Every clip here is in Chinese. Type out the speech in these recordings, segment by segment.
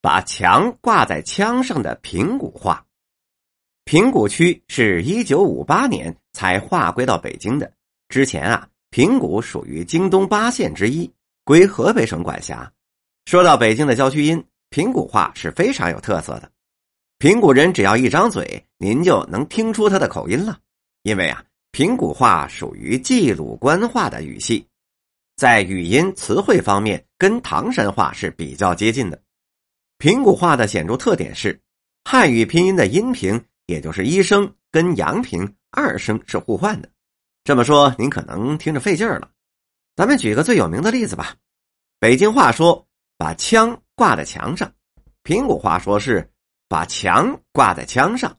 把墙挂在墙上的平谷话。平谷区是一九五八年才划归到北京的。之前啊，平谷属于京东八县之一，归河北省管辖。说到北京的郊区音，平谷话是非常有特色的。平谷人只要一张嘴，您就能听出他的口音了。因为啊，平谷话属于冀鲁官话的语系，在语音词汇方面跟唐山话是比较接近的。平谷话的显著特点是，汉语拼音的音平，也就是一声跟阳平二声是互换的。这么说您可能听着费劲儿了。咱们举个最有名的例子吧。北京话说把枪挂在墙上，平谷话说是把墙挂在枪上。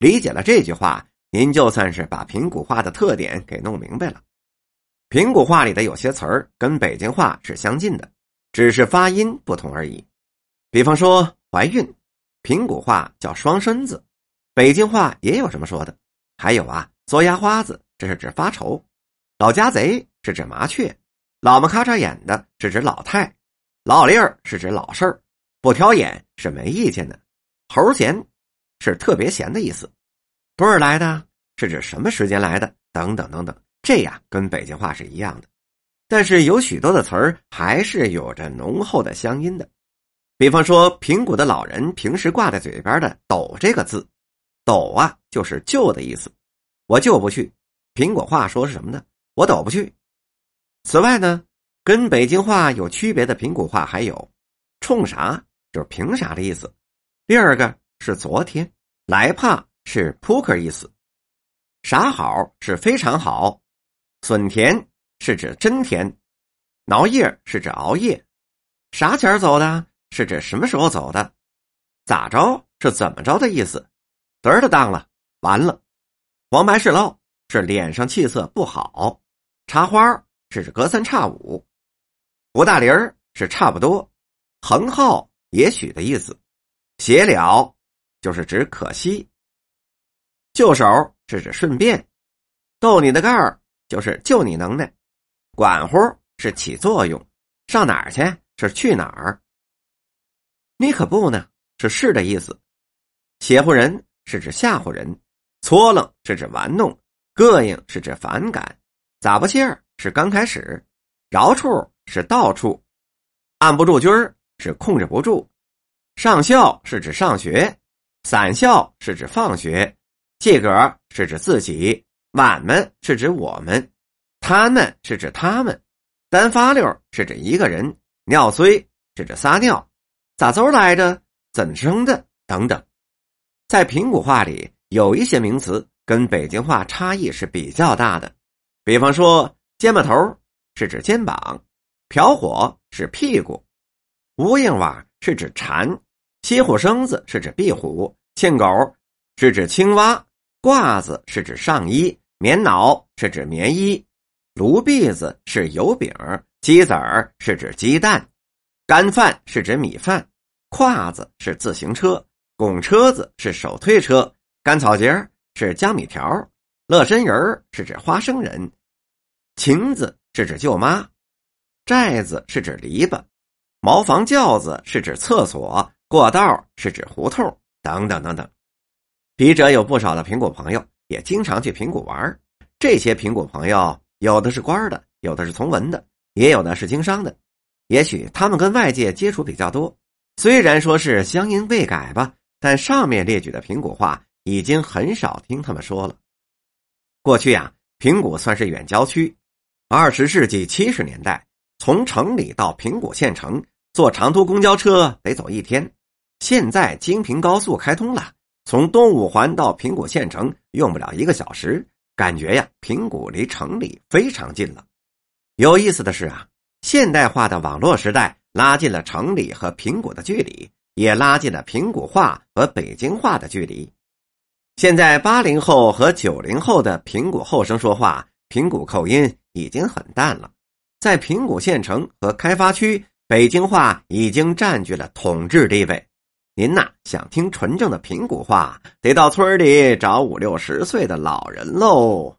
理解了这句话，您就算是把平谷话的特点给弄明白了。平谷话里的有些词儿跟北京话是相近的，只是发音不同而已。比方说怀孕，平谷话叫双身子，北京话也有这么说的。还有啊，做牙花子，这是指发愁；老家贼是指麻雀；老么咔嚓眼的是指老太；老粒儿是指老事儿；不挑眼是没意见的；猴闲是特别闲的意思；多少来的是指什么时间来的，等等等等。这呀，跟北京话是一样的，但是有许多的词儿还是有着浓厚的乡音的。比方说，平谷的老人平时挂在嘴边的“斗”这个字，“斗”啊，就是救的意思。我就不去，苹果话说是什么呢？我斗不去。此外呢，跟北京话有区别的平谷话还有“冲啥”就是凭啥的意思；第二个是昨天，“来怕”是扑克意思；“啥好”是非常好；“损甜”是指真甜；“熬夜”是指熬夜；“啥钱走的”。是指什么时候走的？咋着是怎么着的意思？嘚儿的当了，完了。黄白是漏，是脸上气色不好。插花是指隔三差五。不大林儿是差不多。横号也许的意思。写了就是指可惜。就手是指顺便。逗你的盖儿就是就你能耐。管乎是起作用。上哪儿去是去哪儿。你可不呢，是是的意思。邪乎人是指吓唬人，搓楞是指玩弄，膈应是指反感，咋不气儿是刚开始，饶处是到处，按不住军儿是控制不住，上校是指上学，散校是指放学，自个是指自己，俺们是指我们，他们是指他们，单发溜是指一个人，尿虽是指撒尿。咋走来着？怎生的？等等，在平谷话里有一些名词跟北京话差异是比较大的。比方说，肩膀头是指肩膀，瓢火是屁股，乌蝇瓦是指蝉，西虎生子是指壁虎，庆狗是指青蛙，褂子是指上衣，棉袄是指棉衣，炉篦子是油饼，鸡子儿是指鸡蛋，干饭是指米饭。胯子是自行车，拱车子是手推车，干草节是江米条，乐参人是指花生人，晴子是指舅妈，寨子是指篱笆，茅房轿子是指厕所，过道是指胡同，等等等等。笔者有不少的苹果朋友，也经常去苹果玩这些苹果朋友，有的是官的，有的是从文的，也有的是经商的。也许他们跟外界接触比较多。虽然说是乡音未改吧，但上面列举的平谷话已经很少听他们说了。过去呀，平谷算是远郊区。二十世纪七十年代，从城里到平谷县城坐长途公交车得走一天。现在京平高速开通了，从东五环到平谷县城用不了一个小时，感觉呀，平谷离城里非常近了。有意思的是啊，现代化的网络时代。拉近了城里和平谷的距离，也拉近了平谷话和北京话的距离。现在八零后和九零后的平谷后生说话，平谷口音已经很淡了。在平谷县城和开发区，北京话已经占据了统治地位。您呐，想听纯正的平谷话，得到村里找五六十岁的老人喽。